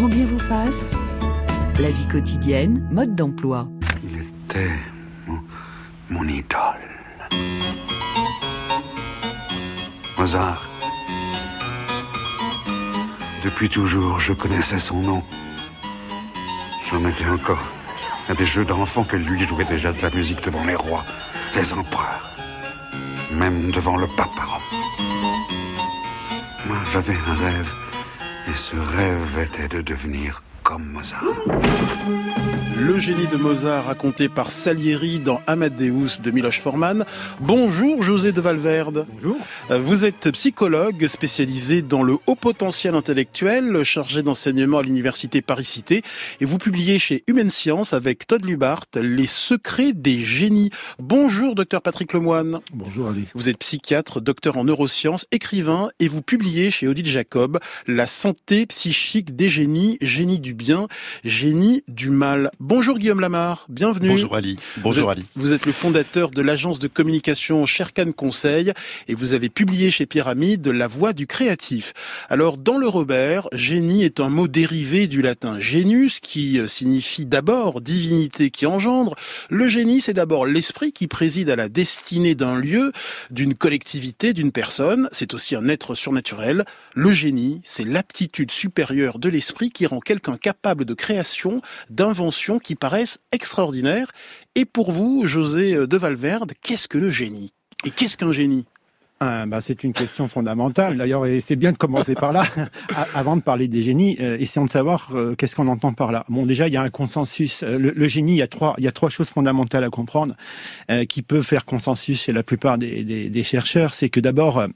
grand bien vous fasse. La vie quotidienne, mode d'emploi. Il était mon, idole. Mozart. Depuis toujours, je connaissais son nom. J'en étais encore à des jeux d'enfants que lui jouait déjà de la musique devant les rois, les empereurs, même devant le pape. Moi, j'avais un rêve, et ce rêve était de devenir comme Mozart. Le génie de Mozart raconté par Salieri dans Amadeus de Miloš Forman. Bonjour José de Valverde. Bonjour. Euh, vous êtes psychologue spécialisé dans le haut potentiel intellectuel, chargé d'enseignement à l'université Paris-Cité et vous publiez chez Humaine Science avec Todd Lubart Les secrets des génies. Bonjour docteur Patrick Lemoine. Bonjour Ali. Vous êtes psychiatre, docteur en neurosciences, écrivain et vous publiez chez Odile Jacob La santé psychique des génies, génie du bien, génie du mal. Bonjour Guillaume Lamar, bienvenue. Bonjour Ali. Bonjour vous êtes, Ali. Vous êtes le fondateur de l'agence de communication Sherkan Conseil et vous avez publié chez Pyramide La voix du créatif. Alors dans le Robert, génie est un mot dérivé du latin genius qui signifie d'abord divinité qui engendre. Le génie c'est d'abord l'esprit qui préside à la destinée d'un lieu, d'une collectivité, d'une personne. C'est aussi un être surnaturel. Le génie c'est l'aptitude supérieure de l'esprit qui rend quelqu'un capable de création, d'invention qui paraissent extraordinaires. Et pour vous, José de Valverde, qu'est-ce que le génie? Et qu'est-ce qu'un génie? Ah, bah, c'est une question fondamentale. D'ailleurs c'est bien de commencer par là avant de parler des génies euh, essayons de savoir euh, qu'est-ce qu'on entend par là. Bon déjà il y a un consensus euh, le, génie il y a trois il y a trois choses fondamentales à comprendre qui peuvent faire consensus chez la plupart des chercheurs. C'est que d'abord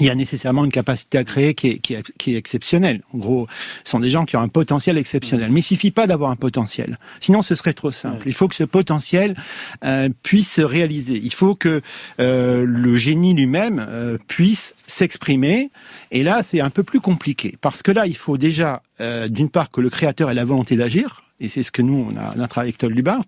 il y a nécessairement une capacité à créer qui est, qui est, qui est exceptionnelle. En gros, ce sont des gens qui ont un potentiel exceptionnel. Mais il suffit pas d'avoir un potentiel. Sinon, ce serait trop simple. Il faut que ce potentiel euh, puisse se réaliser. Il faut que euh, le génie lui-même euh, puisse s'exprimer. Et là, c'est un peu plus compliqué. Parce que là, il faut déjà, euh, d'une part, que le créateur ait la volonté d'agir et c'est ce que nous, on a, on a travaillé avec Todd Lubart,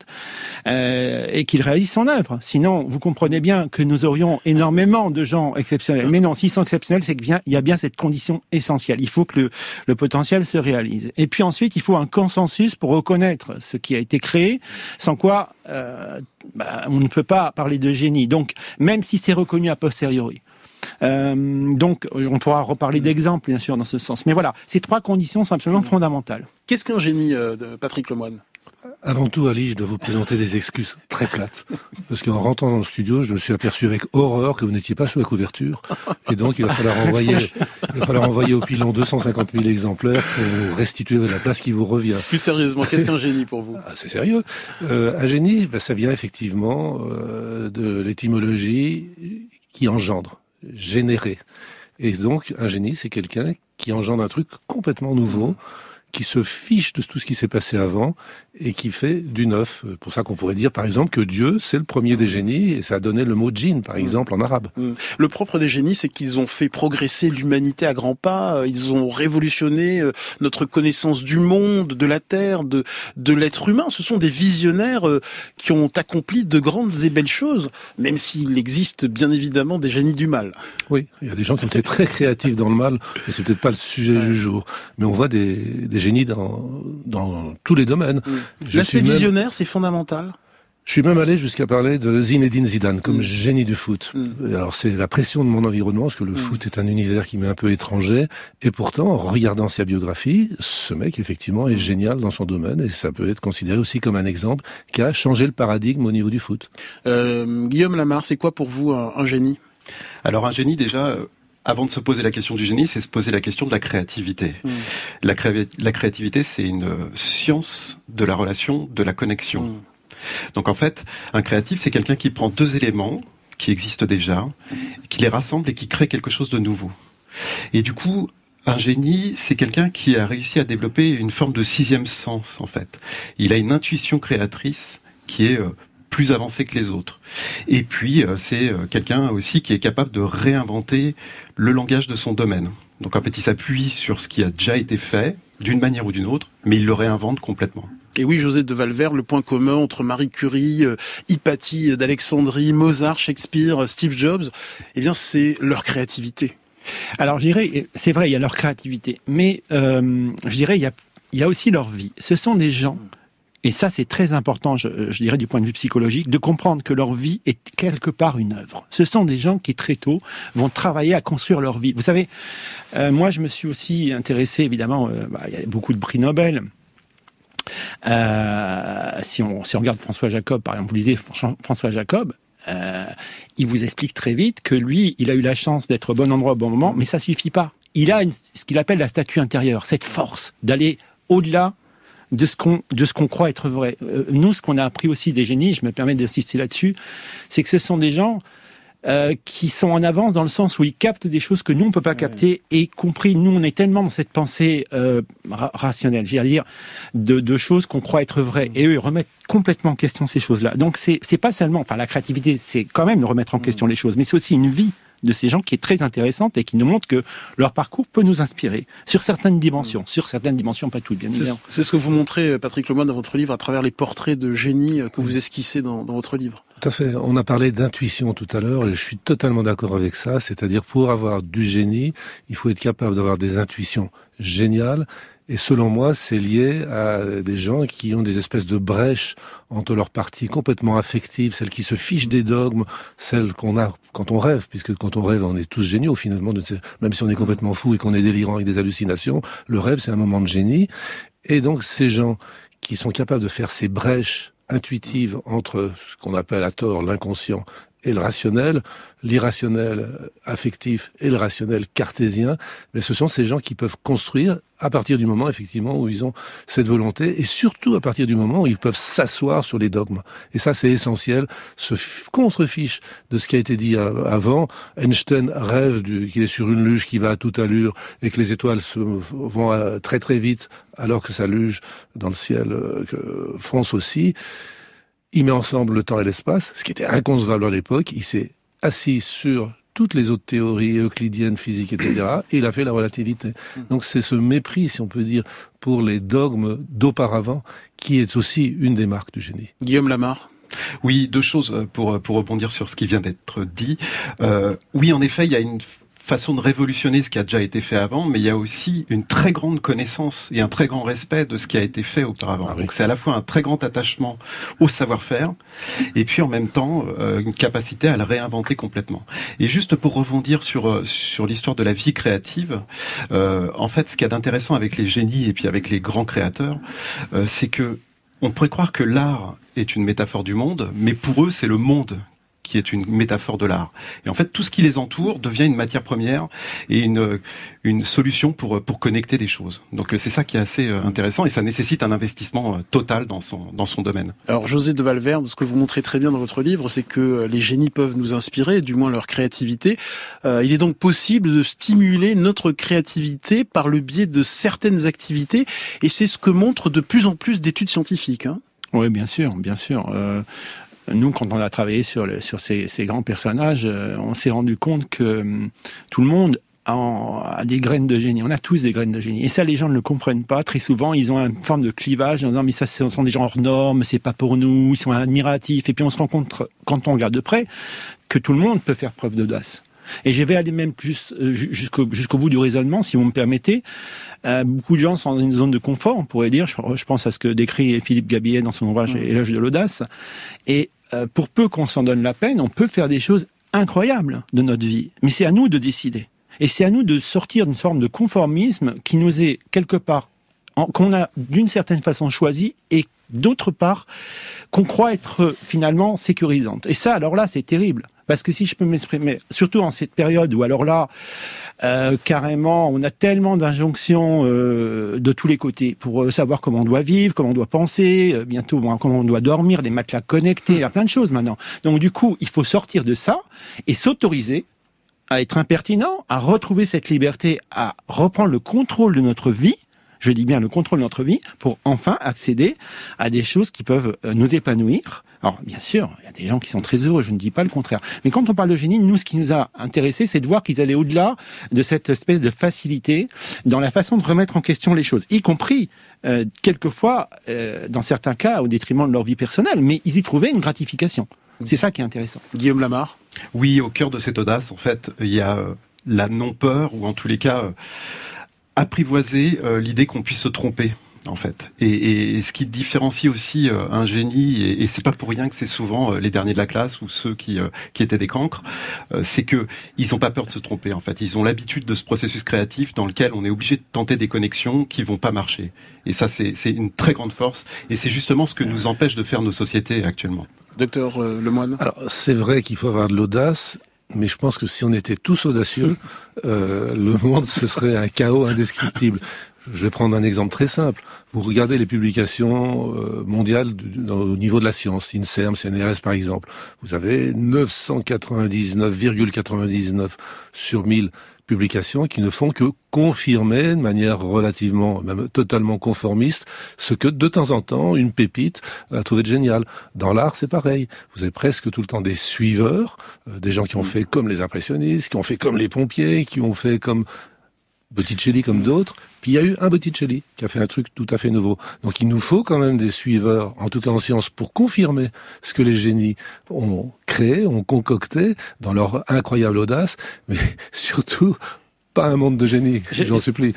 euh, et qu'il réalise son œuvre. Sinon, vous comprenez bien que nous aurions énormément de gens exceptionnels. Mais non, s'ils sont exceptionnels, c'est qu'il y a bien cette condition essentielle. Il faut que le, le, potentiel se réalise. Et puis ensuite, il faut un consensus pour reconnaître ce qui a été créé, sans quoi euh, bah, on ne peut pas parler de génie. Donc, même si c'est reconnu a posteriori. Euh, donc, on pourra reparler d'exemples, bien sûr, dans ce sens. Mais voilà, ces trois conditions sont absolument fondamentales. Qu'est-ce qu'un génie, euh, de Patrick Lemoine avant tout, Ali, je dois vous présenter des excuses très plates. Parce qu'en rentrant dans le studio, je me suis aperçu avec horreur que vous n'étiez pas sous la couverture. Et donc, il va falloir envoyer, il va falloir envoyer au pilon 250 000 exemplaires pour restituer la place qui vous revient. Plus sérieusement, qu'est-ce qu'un génie pour vous? Ah, C'est sérieux. Euh, un génie, ben, ça vient effectivement euh, de l'étymologie qui engendre générer. Et donc, un génie, c'est quelqu'un qui engendre un truc complètement nouveau, qui se fiche de tout ce qui s'est passé avant et qui fait du neuf. Pour ça qu'on pourrait dire, par exemple, que Dieu, c'est le premier des génies, et ça a donné le mot djinn, par exemple, en arabe. Le propre des génies, c'est qu'ils ont fait progresser l'humanité à grands pas, ils ont révolutionné euh, notre connaissance du monde, de la Terre, de, de l'être humain. Ce sont des visionnaires euh, qui ont accompli de grandes et belles choses, même s'il existe bien évidemment des génies du mal. Oui, il y a des gens qui ont été très créatifs dans le mal, mais c'est peut-être pas le sujet du jour. Mais on voit des, des génies dans, dans tous les domaines. L'aspect visionnaire, même... c'est fondamental. Je suis même allé jusqu'à parler de Zinedine Zidane comme mmh. génie du foot. Mmh. Alors c'est la pression de mon environnement, parce que le mmh. foot est un univers qui m'est un peu étranger. Et pourtant, en regardant sa biographie, ce mec effectivement est génial dans son domaine, et ça peut être considéré aussi comme un exemple qui a changé le paradigme au niveau du foot. Euh, Guillaume Lamar, c'est quoi pour vous un, un génie? Alors un génie déjà avant de se poser la question du génie, c'est se poser la question de la créativité. Mmh. La, cré la, créativité, c'est une science de la relation, de la connexion. Mmh. Donc en fait, un créatif, c'est quelqu'un qui prend deux éléments qui existent déjà, qui les rassemble et qui crée quelque chose de nouveau. Et du coup, un génie, c'est quelqu'un qui a réussi à développer une forme de sixième sens, en fait. Il a une intuition créatrice qui est plus avancé que les autres. Et puis, euh, c'est euh, quelqu'un aussi qui est capable de réinventer le langage de son domaine. Donc en fait, il s'appuie sur ce qui a déjà été fait, d'une manière ou d'une autre, mais il le réinvente complètement. Et oui, José de Valverde, le point commun entre Marie Curie, euh, Hypatie d'Alexandrie, Mozart, Shakespeare, Steve Jobs, eh bien, c'est leur créativité. Alors, je dirais, c'est vrai, il y a leur créativité, mais euh, je dirais, il y a il y a aussi leur vie. Ce sont des gens et ça, c'est très important, je, dirais, du point de vue psychologique, de comprendre que leur vie est quelque part une œuvre. Ce sont des gens qui, très tôt, vont travailler à construire leur vie. Vous savez, euh, moi, je me suis aussi intéressé, évidemment, euh, bah, il y a beaucoup de prix Nobel. Euh, si, on, si on regarde François Jacob, par exemple, vous lisez François Jacob, il vous explique très vite que lui, il a eu la chance d'être au bon endroit au bon moment, mais ça suffit pas. Il a ce qu'il appelle la statue intérieure, cette force d'aller au-delà de ce qu'on de ce qu'on croit être vrai. Euh, nous, ce qu'on a appris aussi des génies, je me permets d'insister là-dessus, c'est que ce sont des gens euh, qui sont en avance dans le sens où ils captent des choses que nous on peut pas capter et compris nous on est tellement dans cette pensée euh, rationnelle, j'ai à dire de, de choses qu'on croit être vraies mm. et eux ils remettent complètement en question ces choses-là. Donc c'est c'est pas seulement enfin la créativité, c'est quand même de remettre en mm. question les choses, mais c'est aussi une vie de ces gens qui est très intéressante et qui nous montre que leur parcours peut nous inspirer sur certaines dimensions, sur certaines dimensions, pas toutes, bien évidemment. C'est ce que vous montrez, Patrick Lemoine, dans votre livre, à travers les portraits de génie que vous esquissez dans, dans votre livre. Tout à fait. On a parlé d'intuition tout à l'heure et je suis totalement d'accord avec ça. C'est-à-dire pour avoir du génie, il faut être capable d'avoir des intuitions géniales et selon moi, c'est lié à des gens qui ont des espèces de brèches entre leurs parties complètement affectives, celles qui se fichent des dogmes, celles qu'on a quand on rêve, puisque quand on rêve, on est tous géniaux finalement, même si on est complètement fou et qu'on est délirant avec des hallucinations, le rêve c'est un moment de génie. Et donc ces gens qui sont capables de faire ces brèches intuitives entre ce qu'on appelle à tort l'inconscient et le rationnel, l'irrationnel affectif et le rationnel cartésien, mais ce sont ces gens qui peuvent construire à partir du moment effectivement où ils ont cette volonté et surtout à partir du moment où ils peuvent s'asseoir sur les dogmes. Et ça c'est essentiel, ce contrefiche de ce qui a été dit avant. Einstein rêve qu'il est sur une luge qui va à toute allure et que les étoiles se vont très très vite alors que sa luge dans le ciel euh, fonce aussi il met ensemble le temps et l'espace, ce qui était inconcevable à l'époque. Il s'est assis sur toutes les autres théories euclidiennes, physiques, etc. Et il a fait la relativité. Donc c'est ce mépris, si on peut dire, pour les dogmes d'auparavant, qui est aussi une des marques du génie. Guillaume Lamar oui, deux choses pour pour rebondir sur ce qui vient d'être dit. Euh, oui, en effet, il y a une façon de révolutionner ce qui a déjà été fait avant, mais il y a aussi une très grande connaissance et un très grand respect de ce qui a été fait auparavant. Ah Donc c'est à la fois un très grand attachement au savoir-faire et puis en même temps euh, une capacité à le réinventer complètement. Et juste pour rebondir sur euh, sur l'histoire de la vie créative, euh, en fait, ce qu'il y a d'intéressant avec les génies et puis avec les grands créateurs, c'est que on pourrait croire que l'art est une métaphore du monde, mais pour eux, c'est le monde qui est une métaphore de l'art. Et en fait, tout ce qui les entoure devient une matière première et une, une solution pour, pour connecter des choses. Donc c'est ça qui est assez euh, intéressant et ça nécessite un investissement euh, total dans son, dans son domaine. Alors José de Valverde, ce que vous montrez très bien dans votre livre, c'est que euh, les génies peuvent nous inspirer, du moins leur créativité. il est donc possible de stimuler notre créativité par le biais de certaines activités et c'est ce que montrent de plus en plus d'études scientifiques. Hein oui, bien sûr, bien sûr. Euh, nous, quand on a travaillé sur, sur ces, grands personnages, euh, on s'est rendu compte que hum, tout le monde a, des graines de génie. On a tous des graines de génie. Et ça, les gens ne le comprennent pas. Très souvent, ils ont une forme de clivage en disant, mais ça, ce sont des gens hors normes, c'est pas pour nous, ils sont admiratifs. Et puis, on se rend compte, quand on regarde de près, que tout le monde peut faire preuve d'audace. Et je vais aller même plus euh, jusqu'au jusqu'au bout du raisonnement, si vous me permettez. Euh, beaucoup de gens sont dans une zone de confort, on pourrait dire. Je, pense à ce que décrit Philippe Gabillet dans son ouvrage mmh. L'âge de l'audace. Et euh, pour peu qu'on s'en donne la peine, on peut faire des choses incroyables de notre vie. Mais c'est à nous de décider. Et c'est à nous de sortir d'une forme de conformisme qui nous est quelque part, qu'on a d'une certaine façon choisi et d'autre part qu'on croit être finalement sécurisante. Et ça, alors là, c'est terrible. Parce que si je peux m'exprimer, surtout en cette période où alors là, euh, carrément, on a tellement d'injonctions euh, de tous les côtés pour euh, savoir comment on doit vivre, comment on doit penser, bientôt comment on doit dormir, des matelas connectés, il y a plein de choses maintenant. Donc du coup, il faut sortir de ça et s'autoriser à être impertinent, à retrouver cette liberté, à reprendre le contrôle de notre vie je dis bien le contrôle de notre vie, pour enfin accéder à des choses qui peuvent nous épanouir, alors, bien sûr, il y a des gens qui sont très heureux, je ne dis pas le contraire. Mais quand on parle de génie, nous, ce qui nous a intéressé, c'est de voir qu'ils allaient au-delà de cette espèce de facilité dans la façon de remettre en question les choses, y compris euh, quelquefois, euh, dans certains cas, au détriment de leur vie personnelle, mais ils y trouvaient une gratification. C'est ça qui est intéressant. Guillaume Lamar? Oui, au cœur de cette audace, en fait, il y a euh, la non-peur, ou en tous les cas, apprivoiser l'idée qu'on puisse se tromper en fait. Et, ce qui différencie aussi euh, un génie, et, et c'est pas pour rien que c'est souvent euh, les derniers de la classe ou ceux qui, euh, qui étaient des cancres, c'est que ils n'ont pas peur de se tromper. En fait, ils ont l'habitude de ce processus créatif dans lequel on est obligé de tenter des connexions qui vont pas marcher. Et ça, c'est une très grande force. Et c'est justement ce que nous empêche de faire nos sociétés actuellement. Docteur Lemoine. Alors c'est vrai qu'il faut avoir de l'audace, mais je pense que si on était tous audacieux, euh, le monde ce serait un chaos indescriptible. Je vais prendre un exemple très simple. Vous regardez les publications euh, mondiales au niveau de la science, INSERM, CNRS par exemple. Vous avez 999,99 sur 1000 publications qui ne font que confirmer de manière relativement, même totalement conformiste, ce que de temps en temps une pépite a trouvé de génial. Dans l'art, c'est pareil. Vous avez presque tout le temps des suiveurs, euh, des gens qui ont fait comme les impressionnistes, qui ont fait comme les pompiers, qui ont fait comme Botticelli comme d'autres. Puis il y a eu un Botticelli qui a fait un truc tout à fait nouveau. Donc il nous faut quand même des suiveurs, en tout cas en science, pour confirmer ce que les génies ont créé, ont concocté dans leur incroyable audace, mais surtout pas un monde de génie, j'en supplie.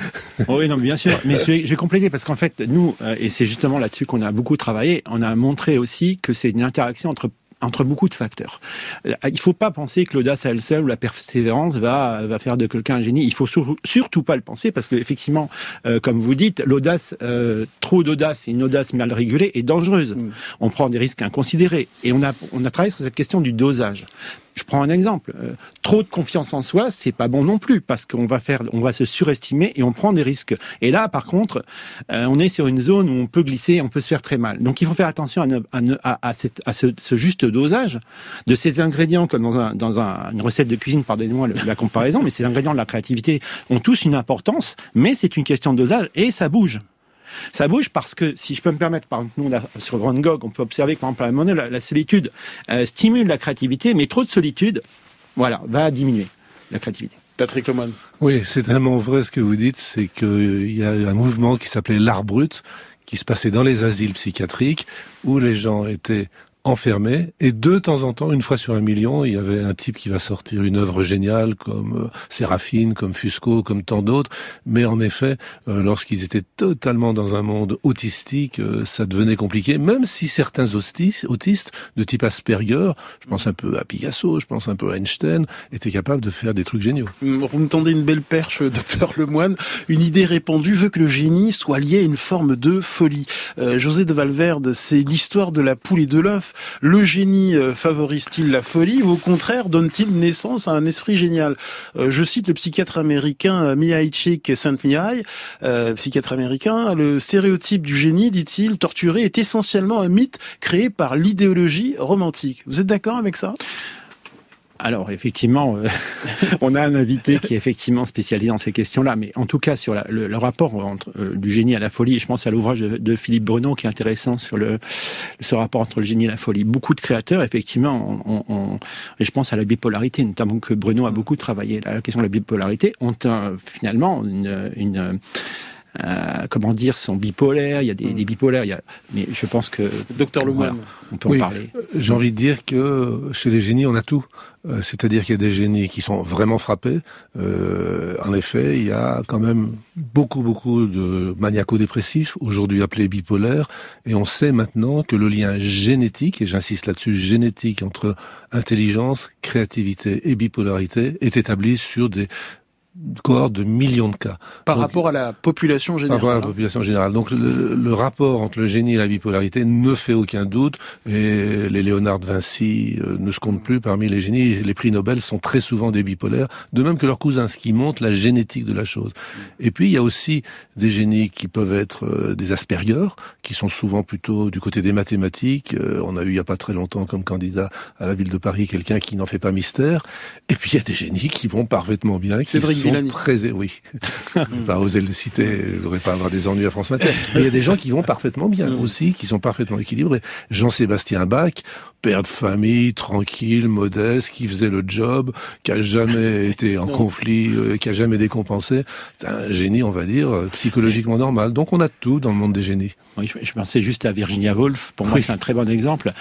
oui, non, bien sûr. Mais je vais, je vais compléter parce qu'en fait, nous, euh, et c'est justement là-dessus qu'on a beaucoup travaillé, on a montré aussi que c'est une interaction entre entre beaucoup de facteurs. Il ne faut pas penser que l'audace à elle seule ou la persévérance va, va faire de quelqu'un un génie. Il faut surtout pas le penser parce que effectivement, euh, comme vous dites, l'audace, euh, trop d'audace et une audace mal régulée est dangereuse. Mm. On prend des risques inconsidérés. Et on a, on a travaillé sur cette question du dosage. Je prends un exemple. Euh, trop de confiance en soi, c'est pas bon non plus parce qu'on va faire, on va se surestimer et on prend des risques. Et là, par contre, euh, on est sur une zone où on peut glisser, on peut se faire très mal. Donc, il faut faire attention à, à, à, cette, à ce, ce, juste dosage de ces ingrédients comme dans, un, dans un, une recette de cuisine. Pardonnez-moi la comparaison, mais ces ingrédients de la créativité ont tous une importance, mais c'est une question de dosage et ça bouge. Ça bouge parce que, si je peux me permettre, par exemple, nous, sur Van Gogh, on peut observer que, par exemple, la, monnaie, la, solitude euh, stimule la créativité, mais trop de solitude, voilà, va diminuer la créativité. Patrick Lemoine. Oui, c'est tellement vrai ce que vous dites, c'est qu'il y a un mouvement qui s'appelait l'art brut, qui se passait dans les asiles psychiatriques, où les gens étaient enfermé. Et de temps en temps, une fois sur un million, il y avait un type qui va sortir une œuvre géniale comme euh, Séraphine, comme Fusco, comme tant d'autres. Mais en effet, euh, lorsqu'ils étaient totalement dans un monde autistique, euh, ça devenait compliqué. Même si certains autistes, de type Asperger, je pense un peu à Picasso, je pense un peu à Einstein, étaient capables de faire des trucs géniaux. Vous me tendez une belle perche, docteur Lemoine. Une idée répandue veut que le génie soit lié à une forme de folie. José de Valverde, c'est l'histoire de la poule et de l'œuf. Le génie euh, favorise-t-il la folie ou au contraire donne-t-il naissance à un esprit génial? Euh, Je cite le psychiatre américain euh, Mihai Csikszentmihalyi, psychiatre américain. Le stéréotype du génie, dit-il, torturé, est essentiellement un mythe créé par l'idéologie romantique. Vous êtes d'accord avec ça? Alors effectivement, euh, on a un invité qui est effectivement spécialisé dans ces questions-là, mais en tout cas sur le, rapport entre, euh, du génie à la folie, je pense à l'ouvrage de, Philippe Bruno qui est intéressant sur le, ce rapport entre le génie et la folie. Beaucoup de créateurs, effectivement, on, et je pense à la bipolarité, notamment que Bruno a beaucoup travaillé la question de la bipolarité, ont finalement une euh, comment dire, sont bipolaires. Il y a des, des bipolaires. Il y a... Mais je pense que docteur Lemoine, on peut en parler. J'ai envie de dire que chez les génies, on a tout. Euh, c'est-à-dire qu'il y a des génies qui sont vraiment frappés. Euh, en effet, il y a quand même beaucoup, beaucoup de maniaco-dépressifs, aujourd'hui appelés bipolaires, et on sait maintenant que le lien génétique, et j'insiste là-dessus, génétique entre intelligence, créativité et bipolarité est établi sur des cohorte de millions de cas. Par rapport à la population générale. Par rapport à la population générale. Donc le, rapport entre le génie et la bipolarité ne fait aucun doute. Et les Léonard de Vinci euh, ne se comptent plus parmi les génies. Les prix Nobel sont très souvent des bipolaires, de même que leurs cousins, ce qui montre la génétique de la chose. Et puis il y a aussi des génies qui peuvent être euh, des Asperger, qui sont souvent plutôt du côté des mathématiques. Euh, on a eu il y a pas très longtemps comme candidat à la ville de Paris quelqu'un qui n'en fait pas mystère. Et puis il y a des génies qui vont parfaitement bien. Très, oui. pas oser le citer, je voudrais pas avoir des ennuis à France Inter. Mais il y a des gens qui vont parfaitement bien mm. aussi, qui sont parfaitement équilibrés. Jean-Sébastien Bach, père de famille, tranquille, modeste, qui faisait le job, qui a jamais été en conflit, euh, qui a jamais décompensé. C'est un génie, on va dire, euh, psychologiquement normal. Donc on a tout dans le monde des génies. Oui, je, pensais juste à Virginia Woolf. Pour moi, c'est un très bon exemple.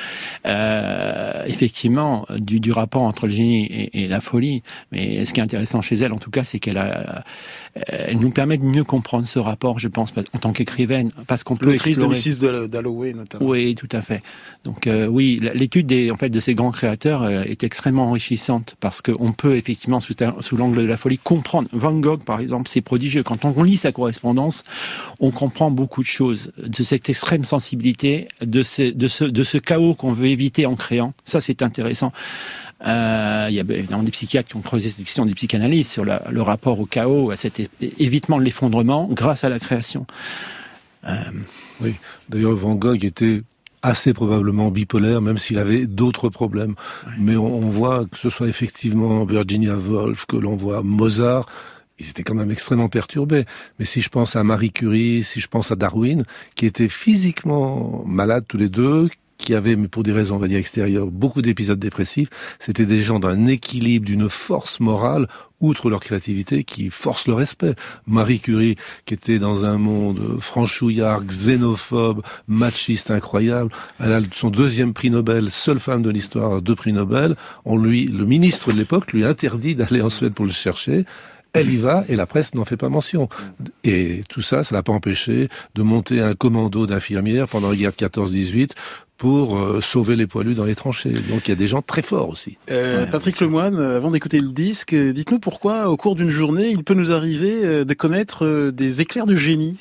Euh, effectivement, du, du, rapport entre le génie et, et, la folie. Mais ce qui est intéressant chez elle, en tout cas, c'est qu'elle a, elle nous permet de mieux comprendre ce rapport, je pense, en tant qu'écrivaine, parce qu'on peut L'autrice de explorer. Mrs. Dalloway, notamment. Oui, tout à fait. Donc euh, oui, des en fait de ces grands créateurs euh, est extrêmement enrichissante parce qu'on peut effectivement sous, l'angle de la folie comprendre. Van Gogh, par exemple, c'est prodigieux. Quand on lit sa correspondance, on comprend beaucoup de choses de cette extrême sensibilité, de ce chaos qu'on veut éviter en créant. Ça, c'est intéressant. Euh, il y a évidemment des psychiatres qui ont creusé cette question, des psychanalystes sur le rapport au chaos, à cet évitement de l'effondrement grâce à la création. Euh... Oui, d'ailleurs Van Gogh était assez probablement bipolaire, même s'il avait d'autres problèmes. Mais on, on, voit que ce soit effectivement Virginia Woolf, que l'on voit Mozart, ils étaient quand même extrêmement perturbés. Mais si je pense à Marie Curie, si je pense à Darwin, qui étaient physiquement malades tous les deux, qui avaient, mais pour des raisons, on va dire, extérieures, beaucoup d'épisodes dépressifs, c'était des gens d'un équilibre, d'une force morale, outre leur créativité, qui force le respect. Marie Curie, qui était dans un monde franchouillard, xénophobe, machiste incroyable, elle a son deuxième prix Nobel, seule femme de l'histoire, deux prix Nobel. On lui, le ministre de l'époque lui interdit d'aller en Suède pour le chercher elle y va et la presse n'en fait pas mention. Et tout ça, ça l'a pas empêché de monter un commando d'infirmières pendant la guerre de 14-18 pour euh, sauver les poilus dans les tranchées. Donc il y a des gens très forts aussi. Euh, ouais, Patrick Lemoine, avant d'écouter le disque, dites-nous pourquoi au cours d'une journée, il peut nous arriver euh, de connaître des éclairs de génie.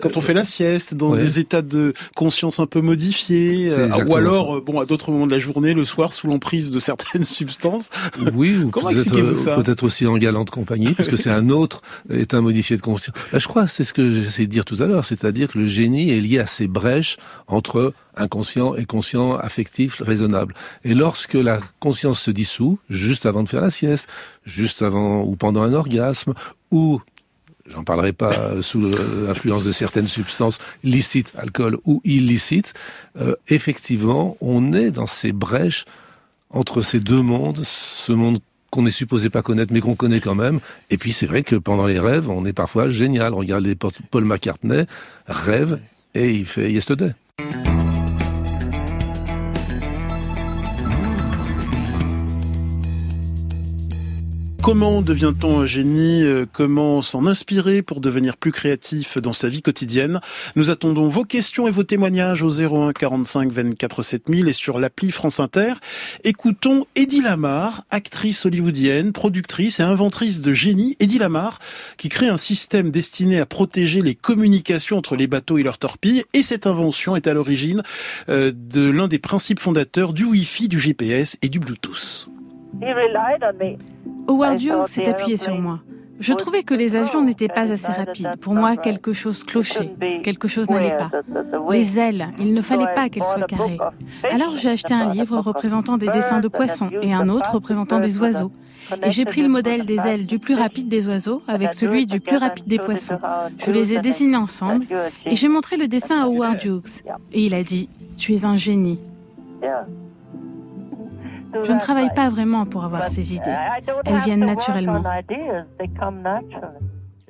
quand on fait la sieste, dans ouais. des états de conscience un peu modifiés, ou alors, ça. bon, à d'autres moments de la journée, le soir, sous l'emprise de certaines substances. Oui, ou expliquez-vous ça Peut-être aussi en galante compagnie, parce que c'est un autre état modifié de conscience. Là, je crois, c'est ce que j'essaie de dire tout à l'heure, c'est-à-dire que le génie est lié à ces brèches entre inconscient et conscient, affectif, raisonnable. Et lorsque la conscience se dissout, juste avant de faire la sieste, juste avant ou pendant un orgasme, ou j'en parlerai pas sous l'influence de certaines substances licites, alcool ou illicites, euh, effectivement, on est dans ces brèches entre ces deux mondes, ce monde qu'on est supposé pas connaître, mais qu'on connaît quand même. Et puis c'est vrai que pendant les rêves, on est parfois génial. Regardez Paul McCartney, rêve et il fait Yesterday. Thank you. Comment devient-on un génie Comment s'en inspirer pour devenir plus créatif dans sa vie quotidienne? Nous attendons vos questions et vos témoignages au 01 45 24 7000 et sur l'appli France Inter. Écoutons Eddie Lamar, actrice hollywoodienne, productrice et inventrice de génie. Eddie Lamar, qui crée un système destiné à protéger les communications entre les bateaux et leurs torpilles. Et cette invention est à l'origine euh, de l'un des principes fondateurs du Wi-Fi, du GPS et du Bluetooth. Howard Hughes s'est appuyé sur moi. Je trouvais que les avions n'étaient pas assez rapides. Pour moi, quelque chose clochait, quelque chose n'allait pas. Les ailes, il ne fallait pas qu'elles soient carrées. Alors j'ai acheté un livre représentant des dessins de poissons et un autre représentant des oiseaux. Et j'ai pris le modèle des ailes du plus rapide des oiseaux avec celui du plus rapide des poissons. Je les ai dessinés ensemble et j'ai montré le dessin à Howard Hughes. Et il a dit, tu es un génie. Je ne travaille pas vraiment pour avoir ces idées. Elles viennent naturellement.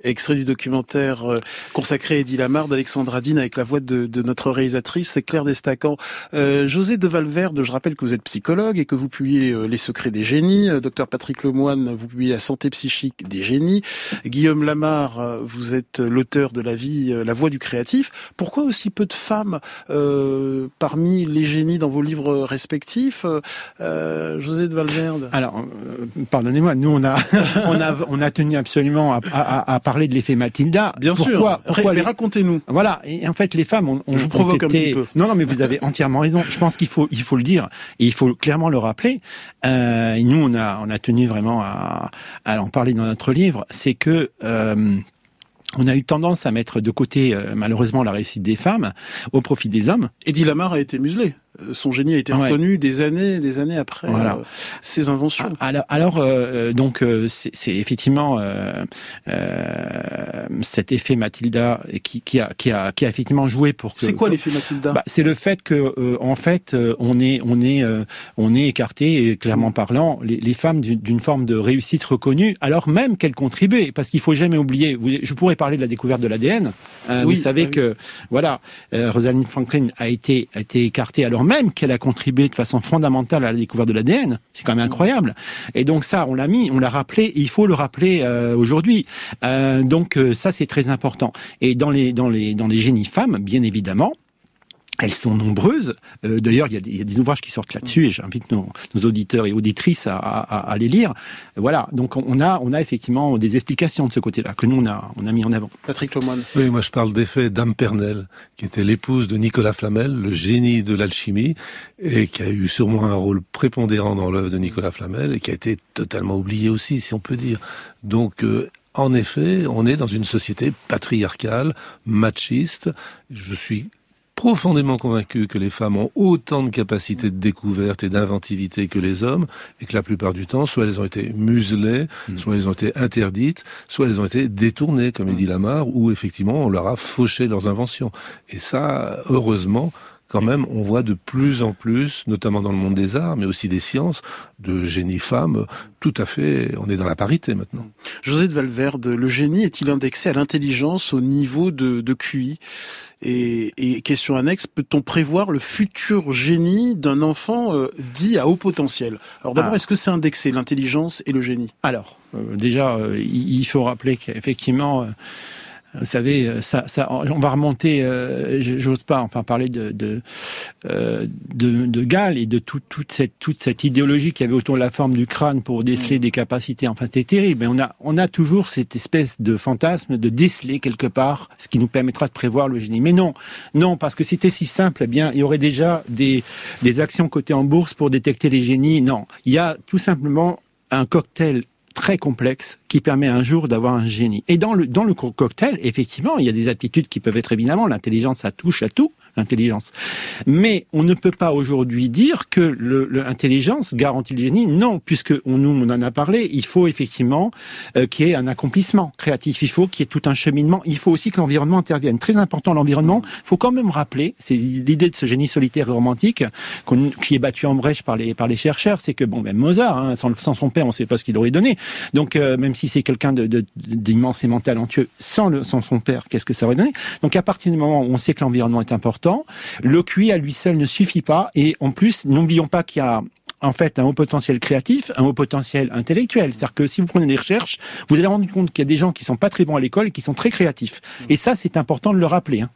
Extrait du documentaire consacré à Eddie Lamar d'Alexandre Adine avec la voix de, de notre réalisatrice, c'est Claire Destacan. Euh, José de Valverde, je rappelle que vous êtes psychologue et que vous publiez euh, Les secrets des génies. Euh, docteur Patrick Lemoine, vous publiez La santé psychique des génies. Guillaume Lamar, euh, vous êtes l'auteur de La vie, La voix du créatif. Pourquoi aussi peu de femmes euh, parmi les génies dans vos livres respectifs José de Valverde? Alors, pardonnez-moi, nous on a, on a, on a tenu absolument à, à, à parler de l'effet Mathilda. Bien pourquoi, sûr. Pourquoi mais racontez-nous. Voilà. Et en fait, les femmes ont. Je vous provoque été... un petit peu. Non, non, mais vous avez entièrement raison. Je pense qu'il faut, il faut le dire et il faut clairement le rappeler. Euh, et nous, on a, on a tenu vraiment à, à en parler dans notre livre. C'est que. Euh, on a eu tendance à mettre de côté, euh, malheureusement, la réussite des femmes au profit des hommes. Eddie Lamar a été muselé. Son génie a été reconnu ouais. des années, des années après voilà. euh, ses inventions. Alors, alors euh, donc, c'est effectivement cet effet Mathilda qui, qui, a, qui, a, qui a effectivement joué pour que. C'est quoi l'effet Mathilda? Bah, C'est le fait que, en fait, on est, on est, on est écarté, clairement parlant, les, les femmes d'une forme de réussite reconnue, alors même qu'elles contribuaient, parce qu'il faut jamais oublier. Je pourrais parler de la découverte de l'ADN. Euh, oui, vous savez oui. que voilà, euh, Rosalind Franklin a été a été écartée alors alors même qu'elle a contribué de façon fondamentale à la découverte de l'ADN. C'est quand même incroyable. Et donc ça, on l'a mis, on l'a rappelé, il faut le rappeler euh, aujourd'hui. Euh, donc euh, ça, c'est très important. Et dans les dans les dans les génies femmes, bien évidemment, elles sont nombreuses. Euh, d'ailleurs, il y, a des ouvrages qui sortent là-dessus et j'invite nos, auditeurs et auditrices à, les lire. Voilà, donc on a, on a effectivement des explications de ce côté-là que nous, on a, on a mis en avant. Patrick Loman. Oui, moi je parle d'effet Dame Pernelle, qui était l'épouse de Nicolas Flamel, le génie de l'alchimie, et qui a eu sûrement un rôle prépondérant dans l'œuvre de Nicolas Flamel et qui a été totalement oublié aussi, si on peut dire. Donc, euh, en effet, on est dans une société patriarcale, machiste. Je suis profondément convaincu que les femmes ont autant de capacités de découverte et d'inventivité que les hommes, et que la plupart du temps, soit elles ont été muselées, mm. soit elles ont été interdites, soit elles ont été détournées, comme il dit Lamar, ou effectivement on leur a fauché leurs inventions. Et ça, heureusement, quand même, on voit de plus en plus, notamment dans le monde des arts, mais aussi des sciences, de génies femmes, tout à fait, on est dans la parité maintenant. José de Valverde, le génie est-il indexé à l'intelligence au niveau de, de QI? Et, et, question annexe, peut-on prévoir le futur génie d'un enfant euh, dit à haut potentiel? Alors d'abord, ah. est-ce que c'est indexé, l'intelligence et le génie? Alors, euh, déjà, euh, il faut rappeler qu'effectivement vous savez, euh, ça, ça, on va remonter, euh, j'ose pas, enfin parler de de, euh, de, de Gall et de toute cette toute cette idéologie qui avait autour de la forme du crâne pour déceler des capacités. Enfin, c'était terrible. Mais on a on a toujours cette espèce de fantasme de déceler quelque part ce qui nous permettra de prévoir le génie. Mais non, non, parce que c'était si simple. Eh bien, il y aurait déjà des des actions cotées en bourse pour détecter les génies. Non, il y a tout simplement un cocktail très complexe qui permet un jour d'avoir un génie. Et dans le, dans le cocktail, effectivement, il y a des aptitudes qui peuvent être évidemment, l'intelligence, ça touche à tout, l'intelligence. Mais on ne peut pas aujourd'hui dire que l'intelligence garantit le génie. Non, puisque on, nous, on en a parlé, il faut effectivement euh, qu'il y ait un accomplissement créatif. Il faut qu'il y ait tout un cheminement. Il faut aussi que l'environnement intervienne. Très important, l'environnement. Il faut quand même rappeler, c'est l'idée de ce génie solitaire et romantique qui est battu en brèche par les, par les chercheurs, c'est que, bon, même Mozart, hein, sans, son père, on ne sait pas ce qu'il aurait donné. Donc, euh, même si c'est quelqu'un d'immensément talentueux, sans, sans son père, qu'est-ce que ça aurait donné? Donc, à partir du moment où on sait que l'environnement est important, le QI à lui seul ne suffit pas. Et en plus, n'oublions pas qu'il y a en fait un haut potentiel créatif, un haut potentiel intellectuel. C'est-à-dire que si vous prenez des recherches, vous allez rendre compte qu'il y a des gens qui sont pas très bons à l'école et qui sont très créatifs. Et ça, c'est important de le rappeler. Hein.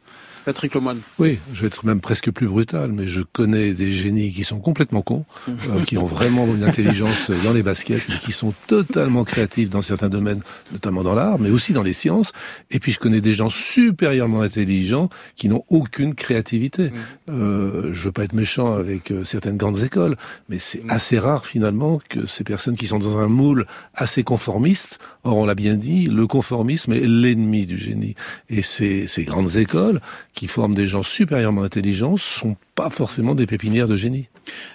Patrick Loman. Oui, je vais être même presque plus brutal, mais je connais des génies qui sont complètement cons, euh, qui ont vraiment une intelligence dans les baskets, mais qui sont totalement créatifs dans certains domaines, notamment dans l'art, mais aussi dans les sciences. Et puis je connais des gens supérieurement intelligents qui n'ont aucune créativité. Mm. Euh, je veux pas être méchant avec euh, certaines grandes écoles, mais c'est mm. assez rare finalement que ces personnes qui sont dans un moule assez conformiste, or on l'a bien dit, le conformisme est l'ennemi du génie. Et ces, ces grandes écoles qui forment des gens supérieurement intelligents sont pas forcément des pépinières de génie.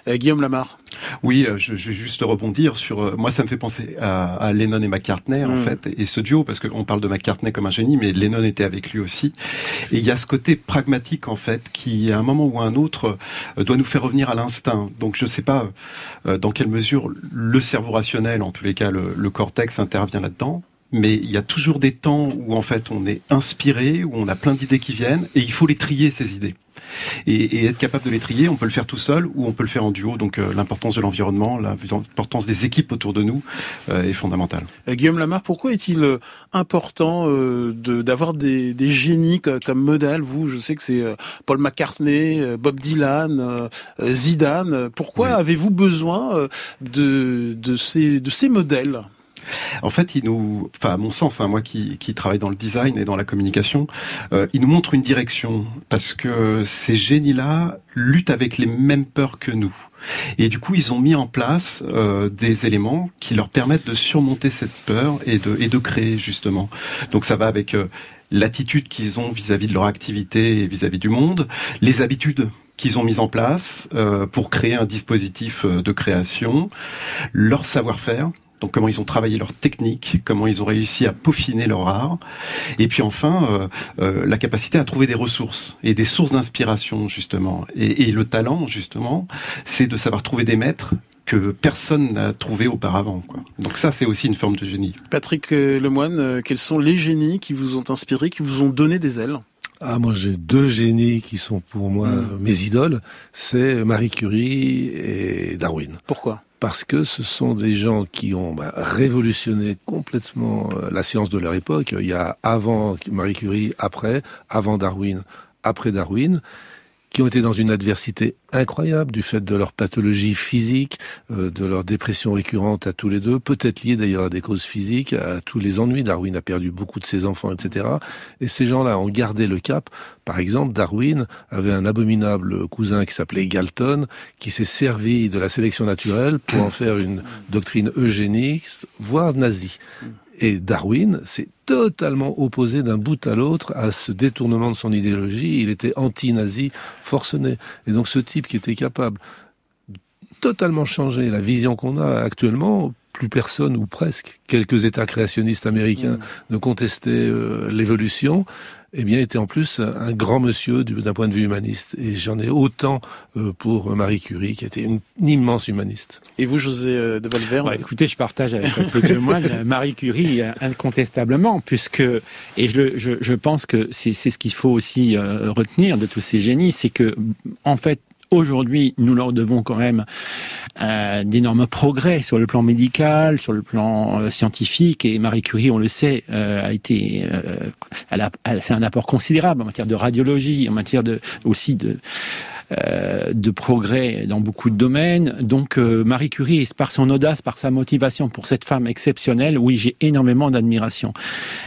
Euh, Guillaume Lamar. Oui, euh, je, je, vais juste rebondir sur. Euh, moi, ça me fait penser à, à Lennon et McCartney en mm. fait, et ce duo parce qu'on parle de McCartney comme un génie, mais Lennon était avec lui aussi. Et il y a ce côté pragmatique en fait qui, à un moment ou à un autre, doit nous faire revenir à l'instinct. Donc, je ne sais pas dans quelle mesure le cerveau rationnel, en tous les cas le, le cortex, intervient là-dedans mais il y a toujours des temps où en fait on est inspiré, où on a plein d'idées qui viennent, et il faut les trier ces idées. Et, être capable de les trier, on peut le faire tout seul ou on peut le faire en duo. Donc euh, l'importance de l'environnement, l'importance des équipes autour de nous euh, est fondamentale. Euh, Guillaume Lamar, pourquoi est-il important d'avoir des, des, génies comme, modèle Vous, je sais que c'est Paul McCartney, Bob Dylan, Zidane. Pourquoi avez-vous besoin de, de, ces, de ces modèles? En fait, il nous, enfin à mon sens, hein, moi qui, travaille dans le design et dans la communication, euh, il nous montre une direction parce que ces génies-là luttent avec les mêmes peurs que nous. Et du coup, ils ont mis en place euh, des éléments qui leur permettent de surmonter cette peur et de, créer justement. Donc ça va avec euh, l'attitude qu'ils ont vis-à-vis de leur activité et vis-à-vis du monde, les habitudes qu'ils ont mises en place euh, pour créer un dispositif de création, leur savoir-faire, donc comment ils ont travaillé leur technique, comment ils ont réussi à peaufiner leur art, et puis enfin euh, euh, la capacité à trouver des ressources et des sources d'inspiration justement. Et, et, le talent justement, c'est de savoir trouver des maîtres que personne n'a trouvé auparavant. Quoi. Donc ça, c'est aussi une forme de génie. Patrick euh, Lemoine, quels sont les génies qui vous ont inspiré, qui vous ont donné des ailes? Ah, moi j'ai deux génies qui sont pour moi hmm. mes idoles, c'est Marie Curie et Darwin. Pourquoi? Parce que ce sont des gens qui ont bah, révolutionné complètement euh, la science de leur époque. Il y a avant Marie Curie, après, avant Darwin, après Darwin qui ont été dans une adversité incroyable du fait de leur pathologie physique, euh, de leur dépression récurrente à tous les deux, peut-être liée d'ailleurs à des causes physiques, à tous les ennuis. Darwin a perdu beaucoup de ses enfants, etc. Et ces gens-là ont gardé le cap. Par exemple, Darwin avait un abominable cousin qui s'appelait Galton, qui s'est servi de la sélection naturelle pour en faire une doctrine eugéniste, voire nazie. Et Darwin s'est totalement opposé d'un bout à l'autre à ce détournement de son idéologie. Il était anti-nazi forcené. Et donc ce type qui était capable de totalement changer la vision qu'on a actuellement, plus personne ou presque, quelques États créationnistes américains mm. ne contestaient euh, l'évolution eh bien, était en plus un grand monsieur d'un point de vue humaniste. Et j'en ai autant euh, pour Marie Curie, qui était une, immense humaniste. Et vous, José euh, de Valverde Écoutez, je partage avec de moi Marie Curie incontestablement, puisque et je, je, je pense que c'est ce qu'il faut aussi euh, retenir de tous ces génies, c'est que en fait Aujourd'hui, nous leur devons quand même euh, d'énormes progrès sur le plan médical, sur le plan euh, scientifique. Et Marie Curie, on le sait, euh, a été, euh, c'est un apport considérable en matière de radiologie, en matière de aussi de euh, de progrès dans beaucoup de domaines. Donc euh, Marie Curie, par son audace, par sa motivation pour cette femme exceptionnelle, oui, j'ai énormément d'admiration.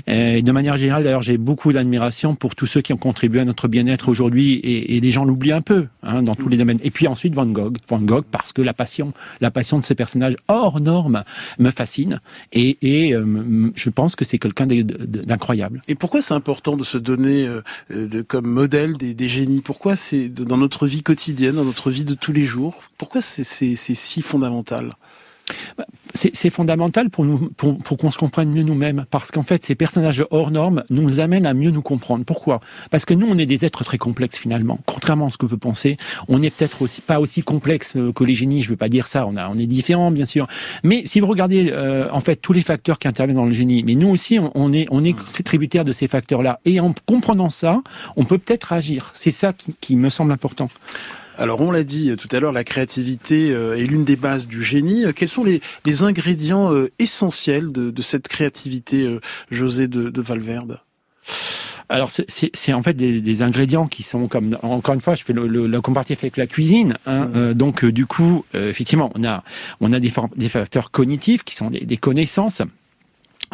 Et de manière générale, d'ailleurs, j'ai beaucoup d'admiration pour tous ceux qui ont contribué à notre bien-être aujourd'hui, et, et, les gens l'oublient un peu hein, dans tous les domaines. Et puis ensuite Van Gogh, Van Gogh, parce que la passion, la passion de ce personnage hors norme me fascine, et, et euh, je pense que c'est quelqu'un d'incroyable. Et pourquoi c'est important de se donner de, comme modèle des, des génies? Pourquoi c'est dans notre vie quotidienne, dans notre vie de tous les jours. Pourquoi c'est si fondamental? C'est fondamental pour, nous, pour, pour qu'on se comprenne mieux nous-mêmes, parce qu'en fait, ces personnages hors normes nous amènent à mieux nous comprendre. Pourquoi? Parce que nous, on est des êtres très complexes finalement. Contrairement à ce que peut penser, on n'est peut-être aussi pas aussi complexe euh, que les génies. Je veux pas dire ça. On, a, on est différents, bien sûr. Mais si vous regardez euh, en fait tous les facteurs qui interviennent dans le génie, mais nous aussi, on, est on est tributaire de ces facteurs-là. Et en comprenant ça, on peut peut-être agir. C'est ça qui, qui me semble important. Alors on l'a dit tout à l'heure, la créativité euh, est l'une des bases du génie. Quels sont les, ingrédients euh, essentiels de, cette créativité, euh, José de, Valverde? Alors c'est en fait des, ingrédients qui sont comme encore une fois je fais le, comparatif avec la cuisine hein, donc du coup effectivement on a on a des, des facteurs cognitifs qui sont des connaissances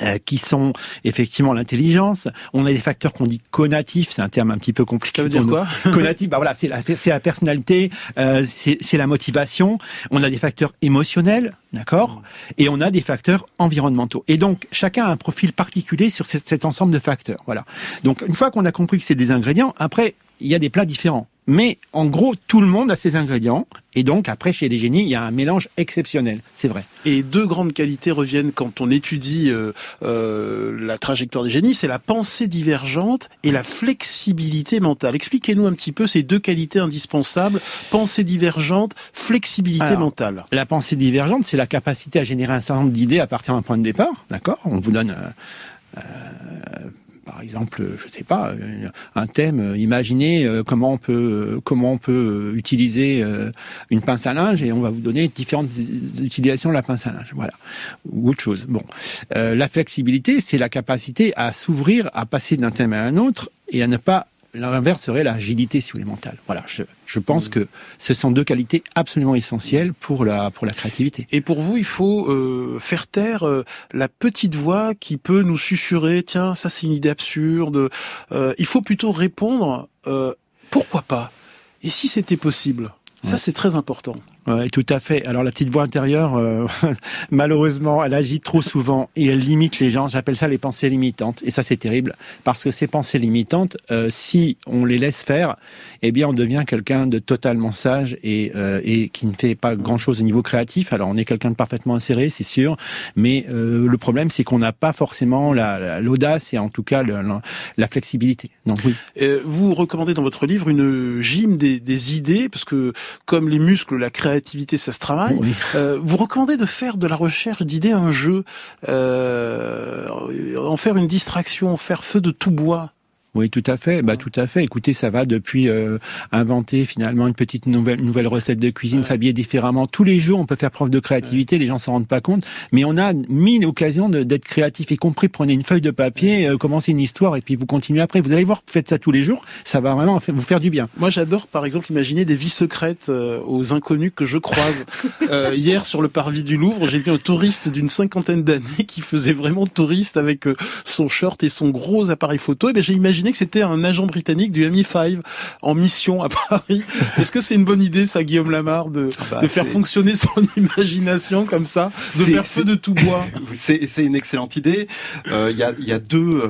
euh, qui sont effectivement l'intelligence. On a des facteurs qu'on dit conatifs, c'est un terme un petit peu compliqué. Ça veut dire quoi? Conatif, bah voilà, c'est la, c'est la personnalité, euh, c'est la motivation. On a des facteurs émotionnels, d'accord, et on a des facteurs environnementaux. Et donc chacun a un profil particulier sur cet, cet ensemble de facteurs. Voilà. Donc une fois qu'on a compris que c'est des ingrédients, après il y a des plats différents. Mais en gros, tout le monde a ses ingrédients. Et donc, après, chez les génies, il y a un mélange exceptionnel. C'est vrai. Et deux grandes qualités reviennent quand on étudie euh, euh, la trajectoire des génies. C'est la pensée divergente et la flexibilité mentale. Expliquez-nous un petit peu ces deux qualités indispensables. Pensée divergente, flexibilité mentale. La pensée divergente, c'est la capacité à générer un certain nombre d'idées à partir d'un point de départ. D'accord? On vous donne... Euh, par exemple, je sais pas, un thème. Imaginez euh, comment on peut comment on peut utiliser euh, une pince à linge et on va vous donner différentes utilisations de la pince à linge, voilà, ou autre chose. Bon, euh, la flexibilité, c'est la capacité à s'ouvrir, à passer d'un thème à un autre et à ne pas L'inverse serait l'agilité, si vous voulez, mentale. Voilà, je, je pense mm. que ce sont deux qualités absolument essentielles pour la, pour la créativité. Et pour vous, il faut euh, faire taire euh, la petite voix qui peut nous susurrer, tiens, ça c'est une idée absurde. Euh, il faut plutôt répondre, pourquoi pas? Et si c'était possible? Ça, c'est très important. Oui, tout à fait. Alors la petite voix intérieure, euh, malheureusement, elle agit trop souvent et elle limite les gens. J'appelle ça les pensées limitantes. Et ça, c'est terrible parce que ces pensées limitantes, euh, si on les laisse faire, eh bien, on devient quelqu'un de totalement sage et, euh, et qui ne fait pas grand-chose au niveau créatif. Alors, on est quelqu'un de parfaitement inséré, c'est sûr, mais le problème, c'est qu'on n'a pas forcément l'audace et en tout cas la, flexibilité. Donc oui. vous recommandez dans votre livre une gym des, des idées parce que comme les muscles, la créativité créativité, ça se travaille. Euh, vous recommandez de faire de la recherche d'idées un jeu, euh, en faire une distraction, faire feu de tout bois. Oui, tout à fait. Bah, tout à fait. Écoutez, ça va depuis euh, inventer finalement une petite nouvelle, nouvelle recette de cuisine, s'habiller différemment. Tous les jours, on peut faire preuve de créativité. Les gens s'en rendent pas compte, mais on a mille occasions d'être créatif, y compris prenez une feuille de papier, euh, commencez une histoire et puis vous continuez après. Vous allez voir, faites ça tous les jours, ça va vraiment vous faire du bien. Moi, j'adore, par exemple, imaginer des vies secrètes euh, aux inconnus que je croise. hier, sur le parvis du Louvre, j'ai vu un touriste d'une cinquantaine d'années qui faisait vraiment touriste avec son short et son gros appareil photo. Et ben, j'ai imaginé que c'était un agent britannique du MI5 en mission à Paris. Est-ce que c'est une bonne idée, ça, Guillaume Lamar, de, ah bah, de faire fonctionner son imagination comme ça, de faire feu de tout bois? C'est une excellente idée. Euh, il y, a, y, a, deux,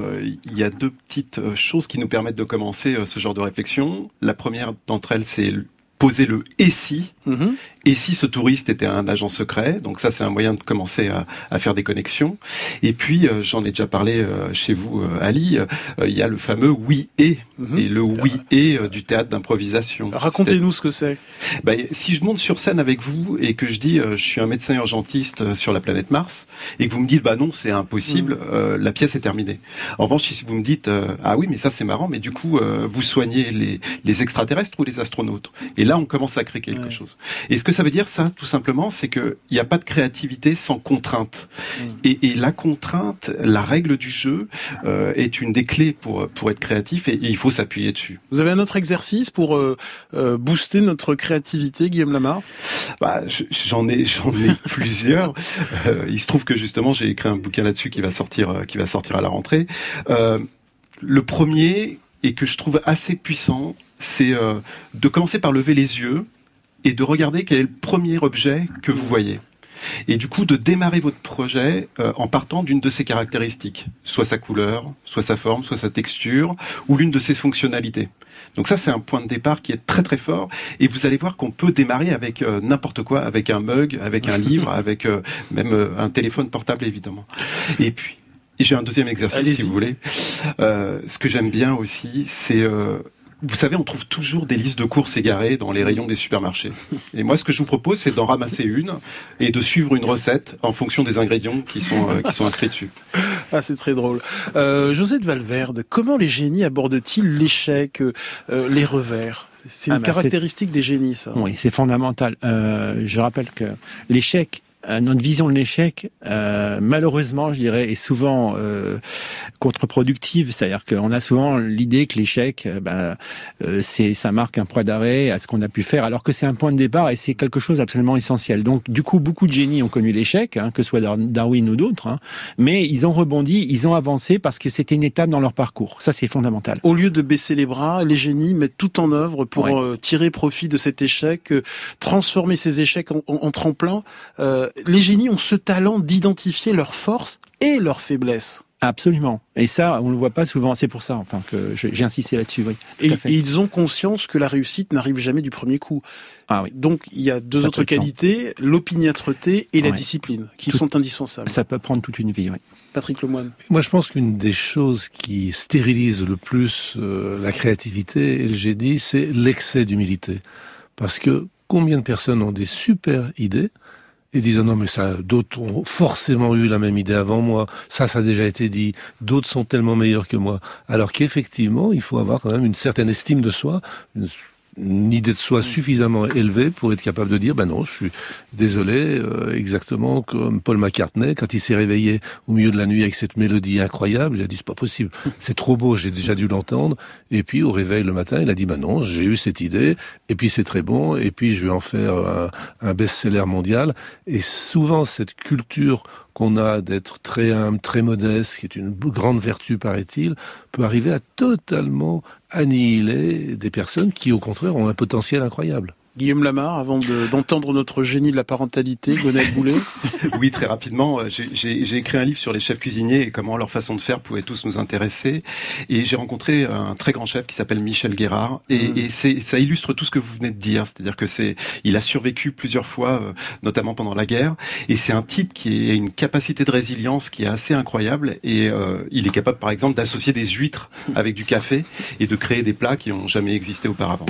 il y a deux petites euh, choses qui nous permettent de commencer euh, ce genre de réflexion. La première d'entre elles, c'est poser le et si, mhm. Et si ce touriste était un agent secret. Donc ça, c'est un moyen de commencer à, à, faire des connexions. Et puis, euh, j'en ai déjà parlé euh, chez vous, euh, Ali, il y a le fameux oui et, mhm. et le oui et du théâtre d'improvisation. Racontez-nous ce que c'est. Bah, si je monte sur scène avec vous et que je dis je suis un médecin urgentiste sur la planète Mars, et que vous me dites bah non, c'est impossible, mhm. la pièce est terminée. En revanche, si vous me dites ah oui, mais ça c'est marrant, mais du coup, vous soignez les, les extraterrestres ou les astronautes? Et là, on commence à créer quelque chose. Et ce que ça veut dire, ça, tout simplement, c'est qu'il n'y a pas de créativité sans contrainte. Mm. Et, la contrainte, la règle du jeu, euh, est une des clés pour pour être créatif, et, il faut s'appuyer dessus. Vous avez un autre exercice pour euh, euh, booster notre créativité, Guillaume Lamar? Bah, J'en ai j'en ai plusieurs. il se trouve que justement, j'ai écrit un bouquin là-dessus qui va sortir qui va sortir à la rentrée. le premier et que je trouve assez puissant, c'est de commencer par lever les yeux et de regarder quel est le premier objet que vous voyez. Et du coup, de démarrer votre projet euh, en partant d'une de ses caractéristiques, soit sa couleur, soit sa forme, soit sa texture, ou l'une de ses fonctionnalités. Donc ça, c'est un point de départ qui est très très fort. Et vous allez voir qu'on peut démarrer avec euh, n'importe quoi, avec un mug, avec un livre, avec même un téléphone portable évidemment. Et puis, j'ai un deuxième exercice si vous voulez. ce que j'aime bien aussi, c'est vous savez, on trouve toujours des listes de courses égarées dans les rayons des supermarchés. Et moi, ce que je vous propose, c'est d'en ramasser une et de suivre une recette en fonction des ingrédients qui sont, euh, qui sont inscrits dessus. Ah, c'est très drôle. Euh, José de Valverde, comment les génies abordent-ils l'échec, euh, les revers? C'est une ah, bah, caractéristique des génies, ça. Oui, c'est fondamental. Euh, je rappelle que l'échec euh, notre vision de l'échec, euh, malheureusement, je dirais, est souvent euh, contre-productive. C'est-à-dire qu'on a souvent l'idée que l'échec, euh, ben, c'est ça marque un point d'arrêt à ce qu'on a pu faire, alors que c'est un point de départ et c'est quelque chose d'absolument essentiel. Donc, du coup, beaucoup de génies ont connu l'échec, hein, que ce soit Darwin ou d'autres, hein, mais ils ont rebondi, ils ont avancé parce que c'était une étape dans leur parcours. Ça, c'est fondamental. Au lieu de baisser les bras, les génies mettent tout en œuvre pour tirer profit de cet échec, transformer ces échecs en, en, en tremplin. Euh, les génies ont ce talent d'identifier leurs forces et leurs faiblesses. Absolument. Et ça, on ne le voit pas souvent. C'est pour ça, enfin, que j'ai insisté là-dessus. Oui, et, ils ont conscience que la réussite n'arrive jamais du premier coup. Ah oui. Donc, il y a deux autres qualités, l'opiniâtreté et la discipline, qui sont indispensables. Ça peut prendre toute une vie, oui. Patrick Lemoine. Moi, je pense qu'une des choses qui stérilise le plus euh, la créativité et le génie, c'est l'excès d'humilité. Parce que combien de personnes ont des super idées, et disent non mais ça d'autres ont forcément eu la même idée avant moi. Ça ça a déjà été dit. D'autres sont tellement meilleurs que moi. Alors qu'effectivement il faut avoir quand même une certaine estime de soi idée de soi suffisamment élevée pour être capable de dire ben non, je suis désolé, euh, exactement comme Paul McCartney quand il s'est réveillé au milieu de la nuit avec cette mélodie incroyable, il a dit c'est pas possible, c'est trop beau, j'ai déjà dû l'entendre. Et puis au réveil le matin, il a dit ben non, j'ai eu cette idée, et puis c'est très bon, et puis je vais en faire un, un best-seller mondial. Et souvent cette culture qu'on a d'être très humble, très modeste, qui est une grande vertu, paraît-il, peut arriver à totalement annihiler des personnes qui, au contraire, ont un potentiel incroyable. Guillaume Lamar, avant d'entendre notre génie de la parentalité, Gonel Boulet Oui, très rapidement. Euh, j'ai écrit un livre sur les chefs cuisiniers et comment leur façon de faire pouvait tous nous intéresser. Et j'ai rencontré un très grand chef qui s'appelle Michel Guérard. Et, mm. et ça illustre tout ce que vous venez de dire. C'est-à-dire que c'est, il a survécu plusieurs fois, euh, notamment pendant la guerre. Et c'est un type qui a une capacité de résilience qui est assez incroyable. Et euh, il est capable, par exemple, d'associer des huîtres avec du café et de créer des plats qui n'ont jamais existé auparavant.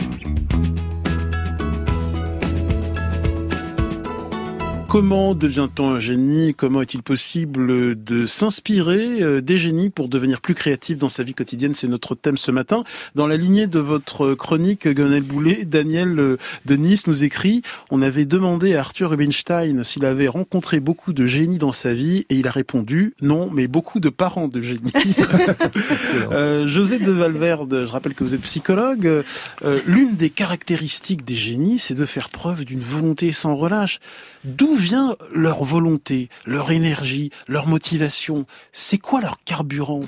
Comment devient-on un génie? Comment est-il possible de s'inspirer euh, des génies pour devenir plus créatif dans sa vie quotidienne? C'est notre thème ce matin. Dans la lignée de votre chronique, Gonel Boulet, Daniel euh, de Nice nous écrit On avait demandé à Arthur Rubinstein s'il avait rencontré beaucoup de génies dans sa vie et il a répondu non, mais beaucoup de parents de génies. euh, José de Valverde, je rappelle que vous êtes psychologue. Euh, L'une des caractéristiques des génies, c'est de faire preuve d'une volonté sans relâche. D'où vient leur volonté, leur énergie, leur motivation? C'est quoi leur carburant?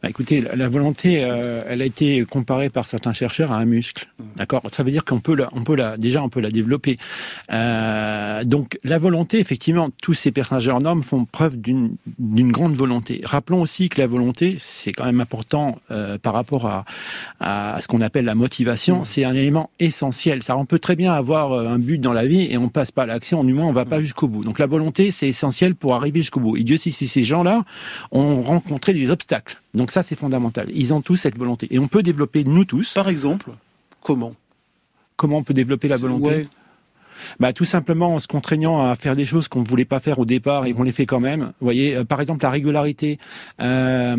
Bah, écoutez, la, volonté, euh, elle a été comparée par certains chercheurs à un muscle. Mmh. D'accord? Ça veut dire qu'on peut, la, on peut la, déjà, on peut la développer. Euh, donc, la volonté, effectivement, tous ces personnages hors normes font preuve d'une grande volonté. Rappelons aussi que la volonté, c'est quand même important euh, par rapport à, à ce qu'on appelle la motivation. Mmh. C'est un élément essentiel. Ça, on peut très bien avoir un but dans la vie et on passe pas à l'action. Du moins, on va pas mmh. jusqu'au bout. Donc, la volonté, c'est essentiel pour arriver jusqu'au bout. Et Dieu sait si ces gens-là ont rencontré des obstacles. Donc ça, c'est fondamental. Ils ont tous cette volonté. Et on peut développer, nous tous. Par exemple, comment? Comment on peut développer la volonté bah, tout simplement en se contraignant à faire des choses qu'on ne voulait pas faire au départ et qu'on les fait quand même. Vous voyez, euh, par exemple la régularité. Euh,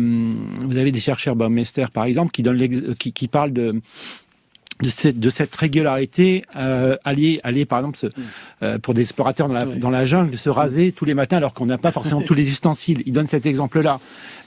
vous avez des chercheurs, Baumeister par exemple, qui donne qui, qui parlent de de cette, de cette régularité euh, alliée, alliée par exemple mm. euh, pour des explorateurs dans la, dans la jungle se raser tous les matins alors qu'on n'a pas forcément tous les ustensiles. Il donne cet exemple-là.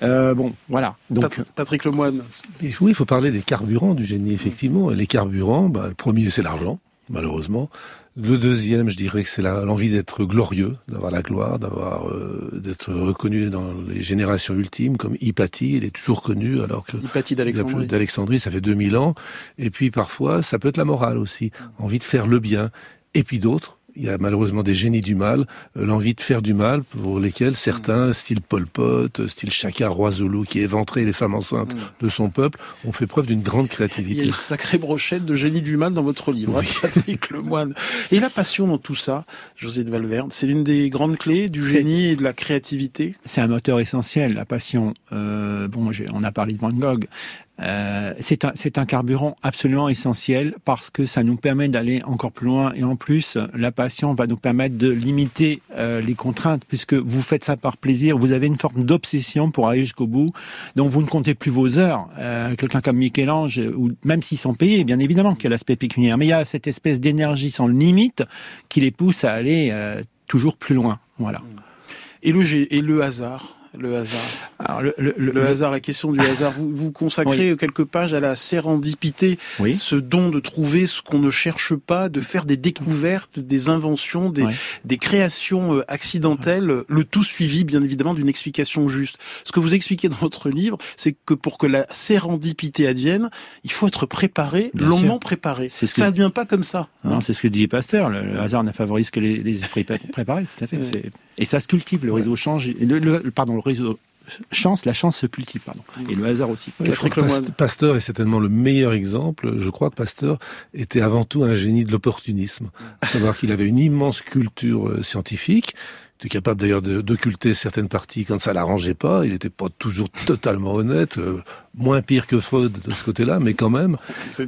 Euh, bon, voilà. Donc Patrick Lemoine. Oui, il faut parler des carburants du génie. Effectivement, les carburants, bah, le premier c'est l'argent, malheureusement. Le deuxième, je dirais que c'est l'envie d'être glorieux, d'avoir la gloire, d'avoir euh, d'être reconnu dans les générations ultimes, comme Hypatie, il est toujours connu, alors que Hypatie d'Alexandrie, d'Alexandrie, ça fait 2000 ans. Et puis parfois, ça peut être la morale aussi, envie de faire le bien. Et puis d'autres, il y a malheureusement des génies du mal, euh, l'envie de faire du mal, pour lesquels certains, mm. style Pol Pot, style Chaka Roisoulou, qui éventraient les femmes enceintes mm. de son peuple, ont fait preuve d'une grande créativité. Il y a une sacrée brochette de génies du mal dans votre livre, hein, Patrick Lemoine. Et la passion dans tout ça, José de Valverde, c'est l'une des grandes clés du génie et de la créativité? C'est un moteur essentiel, la passion. Euh, bon, on a parlé de Van Gogh, euh, c'est un, un, carburant absolument essentiel parce que ça nous permet d'aller encore plus loin et en plus la passion va nous permettre de limiter euh, les contraintes puisque vous faites ça par plaisir, vous avez une forme d'obsession pour aller jusqu'au bout, donc vous ne comptez plus vos heures. Euh, Quelqu'un comme Michel-Ange, ou même s'ils sont payés, bien évidemment qu'il y a l'aspect pécuniaire, mais il y a cette espèce d'énergie sans limite qui les pousse à aller euh, toujours plus loin. Voilà. Et le, et le hasard? Le hasard. Alors le, le, hasard, la question du hasard. Vous, vous consacrez quelques pages à la sérendipité, ce don de trouver ce qu'on ne cherche pas, de faire des découvertes, des inventions, des, des créations euh, accidentelles, le tout suivi bien évidemment d'une explication juste. Ce que vous expliquez dans votre livre, c'est que pour que la sérendipité advienne, il faut être préparé, longuement préparé. Ce Ça ne vient pas comme ça. Hein. Non, c'est ce que dit Pasteur. Le, hasard ne favorise que les, les esprits préparés. Tout à fait. Et ça se cultive. Le réseau change. Le, le, pardon, le réseau chance, la chance se cultive, pardon. Et le hasard aussi. Pasteur est certainement le meilleur exemple. Je crois que Pasteur était avant tout un génie de l'opportunisme. À savoir qu'il avait une immense culture euh, scientifique, était capable d'ailleurs d'occulter certaines parties quand ça l'arrangeait pas. Il n'était pas toujours totalement honnête. Moins pire que Freud de ce côté-là, mais quand même.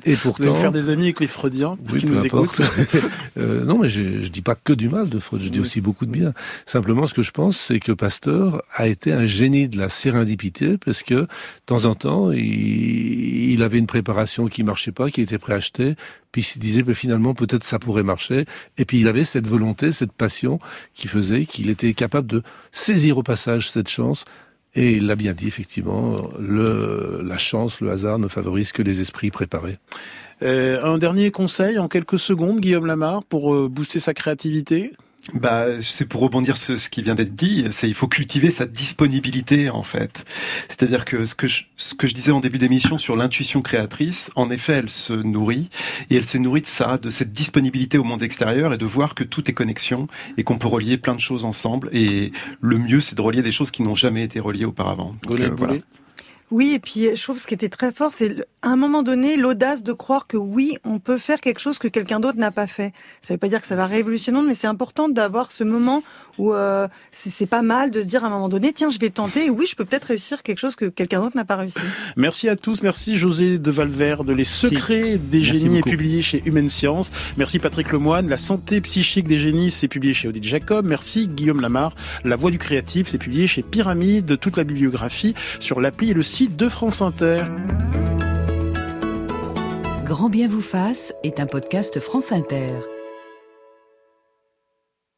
Et pourtant, vous allez faire des amis avec les Freudiens qui nous écoutent. euh, non, mais je, je dis pas que du mal de Freud, je dis aussi beaucoup de bien. Simplement, ce que je pense, c'est que Pasteur a été un génie de la sérendipité, parce que de temps en temps, il, il avait une préparation qui marchait pas, qui était préachetée, puis il se disait mais finalement peut-être ça pourrait marcher et puis il avait cette volonté cette passion qui faisait qu'il était capable de saisir au passage cette chance et il l'a bien dit, effectivement, la chance, le hasard ne favorise que les esprits préparés. Euh, un dernier conseil en quelques secondes, Guillaume Lamar, pour euh, booster sa créativité? Bah, c'est pour rebondir sur ce qui vient d'être dit, c'est il faut cultiver sa disponibilité en fait. C'est-à-dire que ce que je, ce que je disais en début d'émission sur l'intuition créatrice, en effet, elle se nourrit et elle s'est nourrie de ça, de cette disponibilité au monde extérieur et de voir que tout est connexion et qu'on peut relier plein de choses ensemble. Et le mieux, c'est de relier des choses qui n'ont jamais été reliées auparavant. Euh, oui, et puis je trouve ce qui était très fort, c'est à un moment donné, l'audace de croire que oui, on peut faire quelque chose que quelqu'un d'autre n'a pas fait. Ça ne veut pas dire que ça va révolutionner, mais c'est important d'avoir ce moment où euh, c'est pas mal de se dire à un moment donné, tiens, je vais tenter, et oui, je peux peut-être réussir quelque chose que quelqu'un d'autre n'a pas réussi. Merci à tous, merci José de Valverde, Les secrets des génies est publié chez Humaine Science. Merci Patrick Lemoine, La santé psychique des génies, c'est publié chez Odile Jacob. Merci Guillaume Lamar, La voix du créatif, c'est publié chez Pyramide, toute la bibliographie sur l'appli et le site de France Inter. Grand bien vous fasse est un podcast France Inter.